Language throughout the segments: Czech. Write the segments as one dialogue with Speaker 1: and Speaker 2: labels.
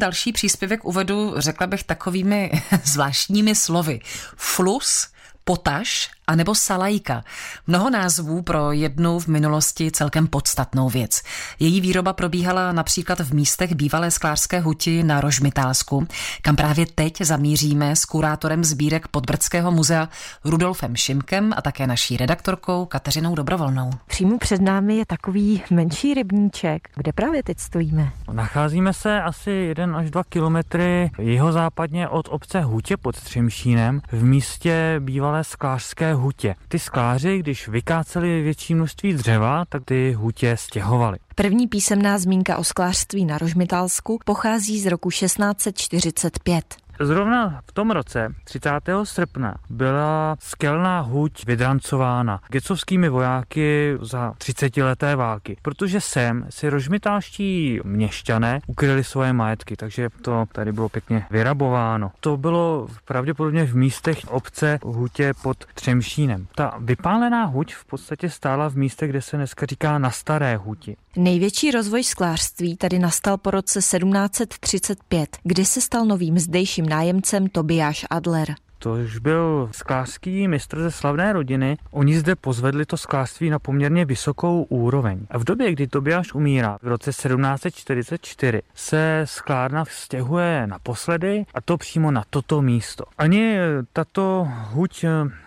Speaker 1: Další příspěvek uvedu, řekla bych, takovými zvláštními slovy. Flus, potaž anebo salajka. Mnoho názvů pro jednu v minulosti celkem podstatnou věc. Její výroba probíhala například v místech bývalé sklářské huti na Rožmitálsku, kam právě teď zamíříme s kurátorem sbírek Podbrdského muzea Rudolfem Šimkem a také naší redaktorkou Kateřinou Dobrovolnou.
Speaker 2: Přímo před námi je takový menší rybníček, kde právě teď stojíme.
Speaker 3: Nacházíme se asi 1 až 2 kilometry jihozápadně od obce Hutě pod Třemšínem v místě bývalé sklářské hutě. Ty skláři, když vykáceli větší množství dřeva, tak ty hutě stěhovali.
Speaker 2: První písemná zmínka o sklářství na Rožmitálsku pochází z roku 1645.
Speaker 3: Zrovna v tom roce, 30. srpna, byla skelná huť vydrancována gecovskými vojáky za 30 leté války, protože sem si rožmitálští měšťané ukryli svoje majetky, takže to tady bylo pěkně vyrabováno. To bylo pravděpodobně v místech obce hutě pod Třemšínem. Ta vypálená huť v podstatě stála v místech, kde se dneska říká na staré huti.
Speaker 2: Největší rozvoj sklářství tady nastal po roce 1735, kdy se stal novým zdejším nájemcem Tobiáš Adler.
Speaker 3: To už byl sklářský mistr ze slavné rodiny. Oni zde pozvedli to sklářství na poměrně vysokou úroveň. A v době, kdy Tobiáš umírá, v roce 1744, se sklárna stěhuje naposledy a to přímo na toto místo. Ani tato huť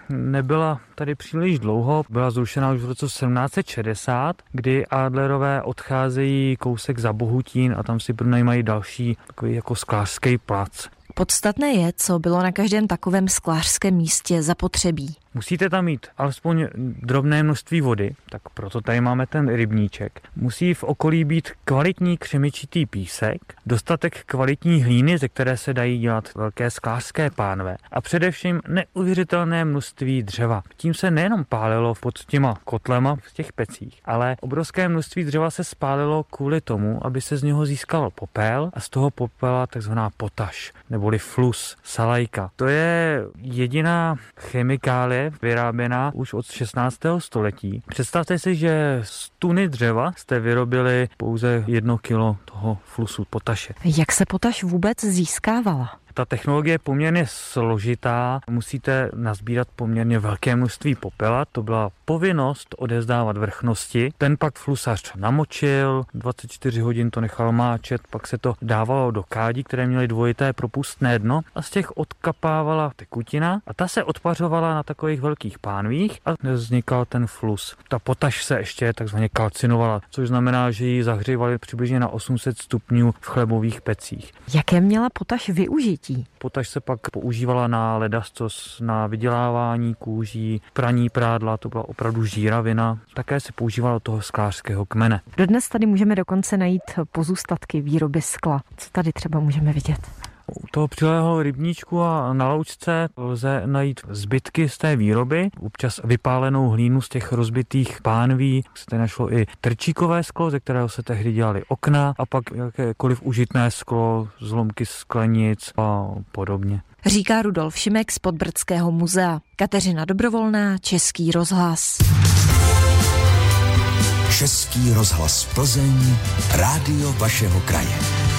Speaker 3: nebyla tady příliš dlouho, byla zrušena už v roce 1760, kdy Adlerové odcházejí kousek za Bohutín a tam si pronajímají další takový jako sklářský plac.
Speaker 2: Podstatné je, co bylo na každém takovém sklářském místě zapotřebí.
Speaker 3: Musíte tam mít alespoň drobné množství vody, tak proto tady máme ten rybníček. Musí v okolí být kvalitní křemičitý písek, dostatek kvalitní hlíny, ze které se dají dělat velké sklářské pánve a především neuvěřitelné množství dřeva. Tím se nejenom pálilo pod těma kotlema v těch pecích, ale obrovské množství dřeva se spálilo kvůli tomu, aby se z něho získal popel a z toho popela takzvaná potaž, neboli flus, salajka. To je jediná chemikálie, vyráběná už od 16. století. Představte si, že z tuny dřeva jste vyrobili pouze jedno kilo toho flusu potaše.
Speaker 2: Jak se potaš vůbec získávala?
Speaker 3: Ta technologie je poměrně složitá, musíte nazbírat poměrně velké množství popela, to byla povinnost odezdávat vrchnosti. Ten pak flusař namočil, 24 hodin to nechal máčet, pak se to dávalo do kádí, které měly dvojité propustné dno a z těch odkapávala tekutina a ta se odpařovala na takových velkých pánvích a vznikal ten flus. Ta potaž se ještě takzvaně kalcinovala, což znamená, že ji zahřívali přibližně na 800 stupňů v chlebových pecích.
Speaker 2: Jaké měla potaž využít? Použití.
Speaker 3: Potaž se pak používala na ledascos, na vydělávání kůží, praní prádla, to byla opravdu žíravina. Také se používalo toho sklářského kmene.
Speaker 2: Dodnes tady můžeme dokonce najít pozůstatky výroby skla. Co tady třeba můžeme vidět?
Speaker 3: U toho přilehlého rybníčku a na loučce lze najít zbytky z té výroby, občas vypálenou hlínu z těch rozbitých pánví. Se tady našlo i trčíkové sklo, ze kterého se tehdy dělali okna a pak jakékoliv užitné sklo, zlomky sklenic a podobně.
Speaker 2: Říká Rudolf Šimek z Podbrdského muzea. Kateřina Dobrovolná, Český rozhlas.
Speaker 4: Český rozhlas Plzeň, rádio vašeho kraje.